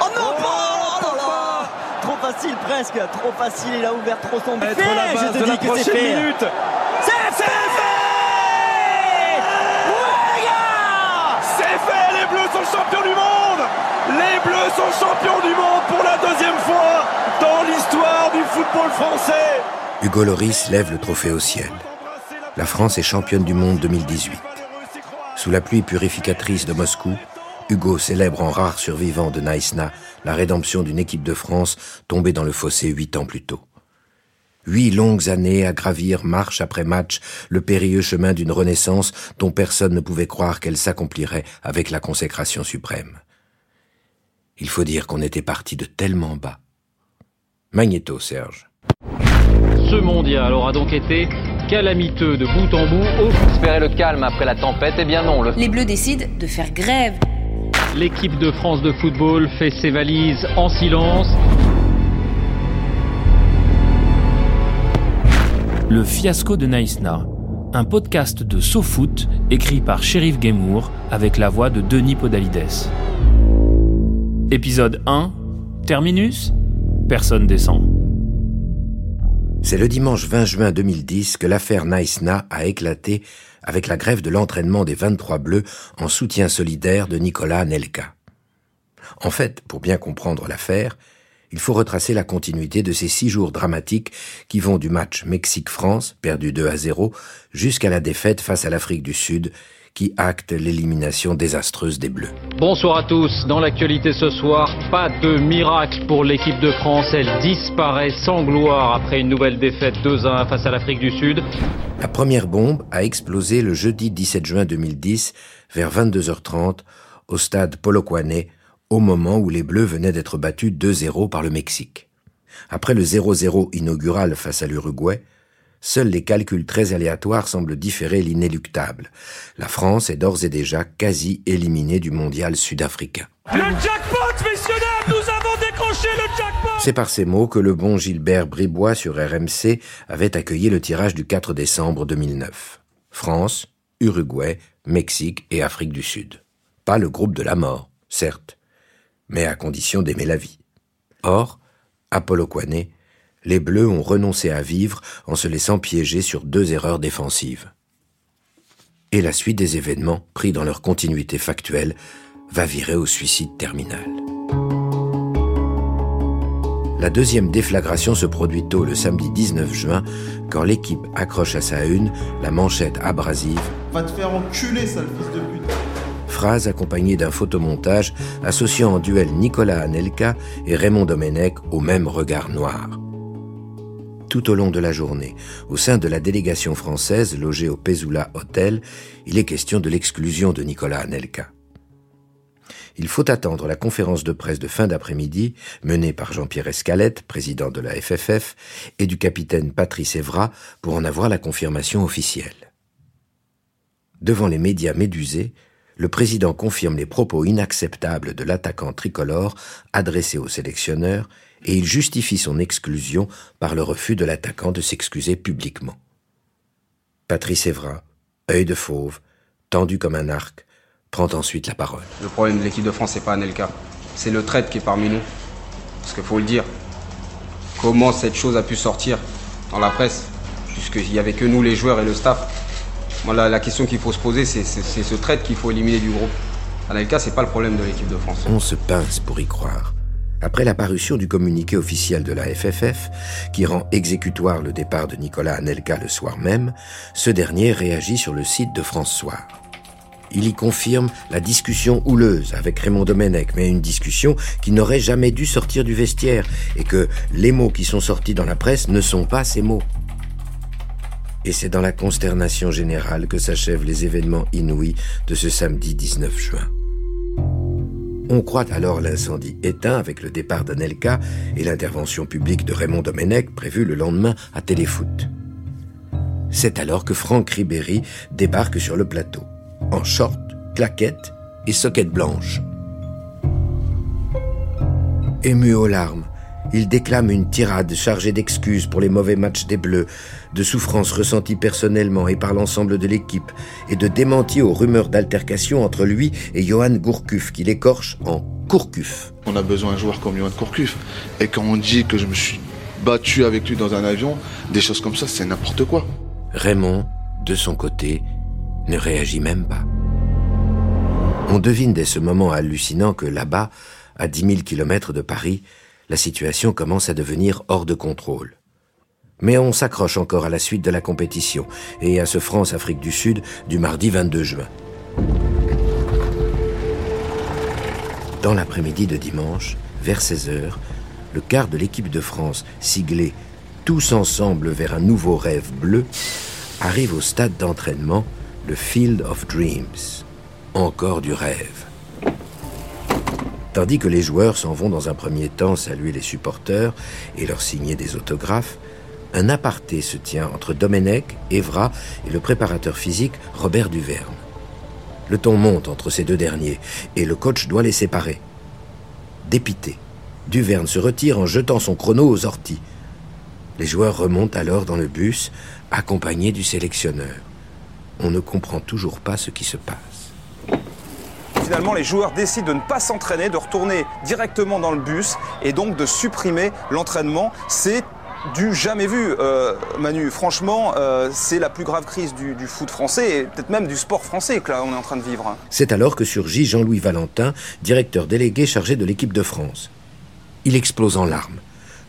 Oh non oh là là Trop facile presque, trop facile, il a ouvert trop son la je base te de dis la que c'est prochaine fait. minute. C'est fait Ouais les gars C'est fait, les Bleus sont champions du monde Les Bleus sont champions du monde pour la deuxième fois dans l'histoire du football français Hugo Loris lève le trophée au ciel. La France est championne du monde 2018. Sous la pluie purificatrice de Moscou, Hugo célèbre en rare survivant de Naïsna la rédemption d'une équipe de France tombée dans le fossé huit ans plus tôt. Huit longues années à gravir marche après match le périlleux chemin d'une renaissance dont personne ne pouvait croire qu'elle s'accomplirait avec la consécration suprême. Il faut dire qu'on était parti de tellement bas. Magnéto, Serge. Ce mondial aura donc été calamiteux de bout en bout. Au- Espérer le calme après la tempête Eh bien non, le Les Bleus décident de faire grève. L'équipe de France de football fait ses valises en silence. Le fiasco de Naïsna, un podcast de SoFoot écrit par Sheriff Gamour avec la voix de Denis Podalides. Épisode 1 Terminus Personne descend. C'est le dimanche 20 juin 2010 que l'affaire Naïsna a éclaté avec la grève de l'entraînement des 23 Bleus en soutien solidaire de Nicolas Anelka. En fait, pour bien comprendre l'affaire, il faut retracer la continuité de ces six jours dramatiques qui vont du match Mexique-France, perdu 2 à 0, jusqu'à la défaite face à l'Afrique du Sud, qui acte l'élimination désastreuse des Bleus. Bonsoir à tous. Dans l'actualité ce soir, pas de miracle pour l'équipe de France. Elle disparaît sans gloire après une nouvelle défaite 2-1 face à l'Afrique du Sud. La première bombe a explosé le jeudi 17 juin 2010 vers 22h30 au stade Polokwane au moment où les Bleus venaient d'être battus 2-0 par le Mexique. Après le 0-0 inaugural face à l'Uruguay, seuls les calculs très aléatoires semblent différer l'inéluctable. La France est d'ores et déjà quasi éliminée du mondial sud-africain. Le jackpot, messieurs dames Nous avons décroché le jackpot C'est par ces mots que le bon Gilbert Bribois sur RMC avait accueilli le tirage du 4 décembre 2009. France, Uruguay, Mexique et Afrique du Sud. Pas le groupe de la mort, certes, mais à condition d'aimer la vie. Or, Polokwane, les Bleus ont renoncé à vivre en se laissant piéger sur deux erreurs défensives. Et la suite des événements, pris dans leur continuité factuelle, va virer au suicide terminal. La deuxième déflagration se produit tôt le samedi 19 juin, quand l'équipe accroche à sa une la manchette abrasive Va te faire enculer, sale fils de pute. phrase accompagnée d'un photomontage associant en duel Nicolas Anelka et Raymond Domenech au même regard noir. Tout au long de la journée, au sein de la délégation française logée au Pesula Hotel, il est question de l'exclusion de Nicolas Anelka. Il faut attendre la conférence de presse de fin d'après-midi, menée par Jean-Pierre Escalette, président de la FFF, et du capitaine Patrice Evra, pour en avoir la confirmation officielle. Devant les médias médusés, le président confirme les propos inacceptables de l'attaquant tricolore adressés au sélectionneur et il justifie son exclusion par le refus de l'attaquant de s'excuser publiquement. Patrice Evra, œil de fauve, tendu comme un arc, prend ensuite la parole. Le problème de l'équipe de France, c'est pas Anelka. C'est le traître qui est parmi nous. Parce qu'il faut le dire. Comment cette chose a pu sortir dans la presse Puisqu'il n'y avait que nous, les joueurs et le staff. Moi, la, la question qu'il faut se poser, c'est ce traître qu'il faut éliminer du groupe. Anelka, c'est pas le problème de l'équipe de France. On se pince pour y croire. Après la parution du communiqué officiel de la FFF, qui rend exécutoire le départ de Nicolas Anelka le soir même, ce dernier réagit sur le site de France Soir. Il y confirme la discussion houleuse avec Raymond Domenech, mais une discussion qui n'aurait jamais dû sortir du vestiaire, et que les mots qui sont sortis dans la presse ne sont pas ces mots. Et c'est dans la consternation générale que s'achèvent les événements inouïs de ce samedi 19 juin. On croit alors l'incendie éteint avec le départ d'Anelka et l'intervention publique de Raymond Domenech prévue le lendemain à Téléfoot. C'est alors que Franck Ribéry débarque sur le plateau, en short, claquette et soquette blanche. Ému aux larmes, il déclame une tirade chargée d'excuses pour les mauvais matchs des Bleus, de souffrances ressenties personnellement et par l'ensemble de l'équipe, et de démenti aux rumeurs d'altercation entre lui et Johan Gourcuff, qui l'écorche en Courcuff. On a besoin d'un joueur comme Johan Gourcuff. Et quand on dit que je me suis battu avec lui dans un avion, des choses comme ça, c'est n'importe quoi. Raymond, de son côté, ne réagit même pas. On devine dès ce moment hallucinant que là-bas, à 10 000 kilomètres de Paris, la situation commence à devenir hors de contrôle. Mais on s'accroche encore à la suite de la compétition et à ce France-Afrique du Sud du mardi 22 juin. Dans l'après-midi de dimanche, vers 16 heures, le quart de l'équipe de France, siglé Tous ensemble vers un nouveau rêve bleu, arrive au stade d'entraînement, le Field of Dreams. Encore du rêve. Tandis que les joueurs s'en vont dans un premier temps saluer les supporters et leur signer des autographes, un aparté se tient entre Domenech, Evra et le préparateur physique Robert Duverne. Le ton monte entre ces deux derniers et le coach doit les séparer. Dépité, Duverne se retire en jetant son chrono aux orties. Les joueurs remontent alors dans le bus, accompagnés du sélectionneur. On ne comprend toujours pas ce qui se passe finalement, les joueurs décident de ne pas s'entraîner, de retourner directement dans le bus et donc de supprimer l'entraînement. C'est du jamais vu, euh, Manu. Franchement, euh, c'est la plus grave crise du, foot français et peut-être même du sport français que là on est en train de vivre. C'est alors que surgit Jean-Louis Valentin, directeur délégué chargé de l'équipe de France. Il explose en larmes.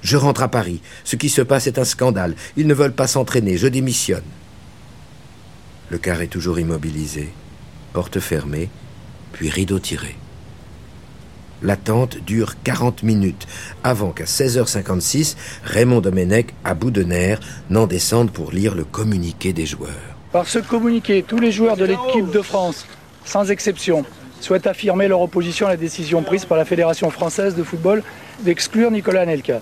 Je rentre à Paris. Ce qui se passe est un scandale. Ils ne veulent pas s'entraîner. Je démissionne. Le car est toujours immobilisé, porte fermée, puis rideau tiré. L'attente dure 40 minutes avant qu'à 16h56, Raymond Domenech, à bout de nerfs, n'en descende pour lire le communiqué des joueurs. Par ce communiqué, tous les joueurs de l'équipe de France, sans exception, souhaitent affirmer leur opposition à la décision prise par la Fédération française de football d'exclure Nicolas Anelka.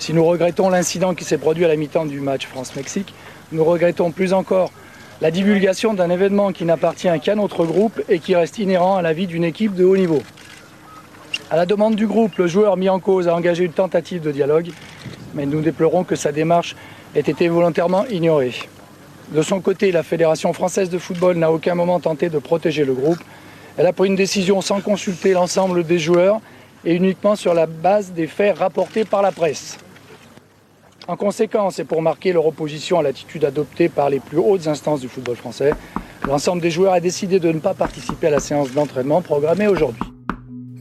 Si nous regrettons l'incident qui s'est produit à la mi-temps du match France-Mexique, nous regrettons plus encore la divulgation d'un événement qui n'appartient qu'à notre groupe et qui reste inhérent à la vie d'une équipe de haut niveau. À la demande du groupe, le joueur mis en cause a engagé une tentative de dialogue, mais nous déplorons que sa démarche ait été volontairement ignorée. De son côté, la Fédération française de football n'a aucun moment tenté de protéger le groupe. Elle a pris une décision sans consulter l'ensemble des joueurs et uniquement sur la base des faits rapportés par la presse. En conséquence, et pour marquer leur opposition à l'attitude adoptée par les plus hautes instances du football français, l'ensemble des joueurs a décidé de ne pas participer à la séance d'entraînement programmée aujourd'hui.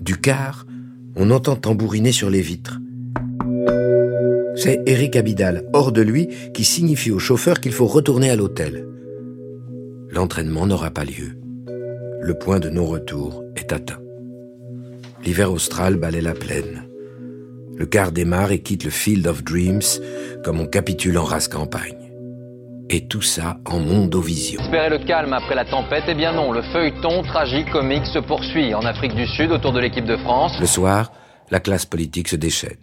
Du car, on entend tambouriner sur les vitres. C'est Eric Abidal, hors de lui, qui signifie au chauffeur qu'il faut retourner à l'hôtel. L'entraînement n'aura pas lieu. Le point de non-retour est atteint. L'hiver austral balaie la plaine. Le car démarre et quitte le Field of Dreams comme on capitule en race campagne. Et tout ça en mondovision. Espérer le calme après la tempête Eh bien non, le feuilleton tragique comique se poursuit en Afrique du Sud autour de l'équipe de France. Le soir, la classe politique se déchaîne.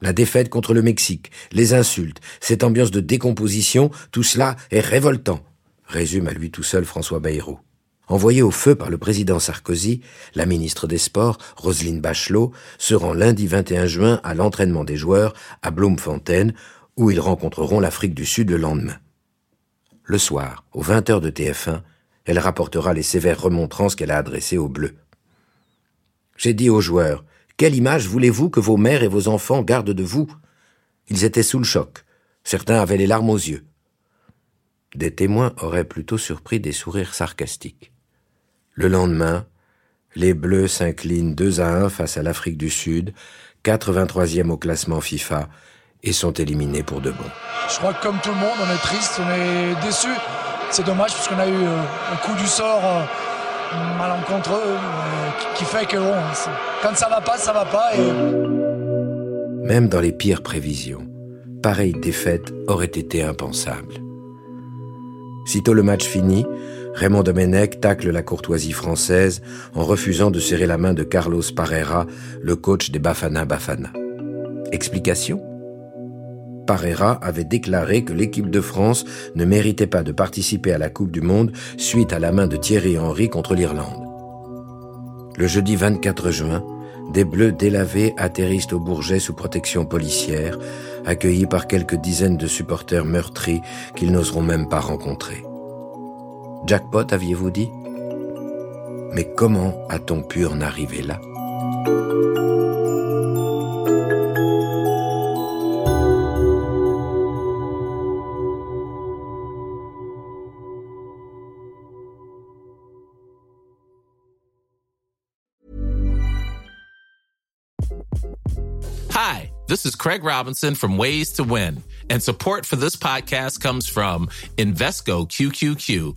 La défaite contre le Mexique, les insultes, cette ambiance de décomposition, tout cela est révoltant, résume à lui tout seul François Bayrou. Envoyée au feu par le président Sarkozy, la ministre des Sports, Roselyne Bachelot, se rend lundi 21 juin à l'entraînement des joueurs à Bloemfontein, où ils rencontreront l'Afrique du Sud le lendemain. Le soir, aux 20 heures de TF1, elle rapportera les sévères remontrances qu'elle a adressées aux Bleus. J'ai dit aux joueurs, quelle image voulez-vous que vos mères et vos enfants gardent de vous? Ils étaient sous le choc. Certains avaient les larmes aux yeux. Des témoins auraient plutôt surpris des sourires sarcastiques. Le lendemain, les Bleus s'inclinent 2 à 1 face à l'Afrique du Sud, 83e au classement FIFA, et sont éliminés pour de bon. Je crois que comme tout le monde, on est triste, on est déçu. C'est dommage parce qu'on a eu euh, un coup du sort euh, malencontreux euh, qui fait que bon, quand ça va pas, ça va pas. Même dans les pires prévisions, pareille défaite aurait été impensable. Sitôt le match fini, Raymond Domenech tacle la courtoisie française en refusant de serrer la main de Carlos Parreira, le coach des Bafana Bafana. Explication? Parreira avait déclaré que l'équipe de France ne méritait pas de participer à la Coupe du Monde suite à la main de Thierry Henry contre l'Irlande. Le jeudi 24 juin, des Bleus délavés atterrissent au Bourget sous protection policière, accueillis par quelques dizaines de supporters meurtris qu'ils n'oseront même pas rencontrer. Jackpot, aviez-vous dit? Mais comment a-t-on pu en arriver là? Hi, this is Craig Robinson from Ways to Win, and support for this podcast comes from Invesco QQQ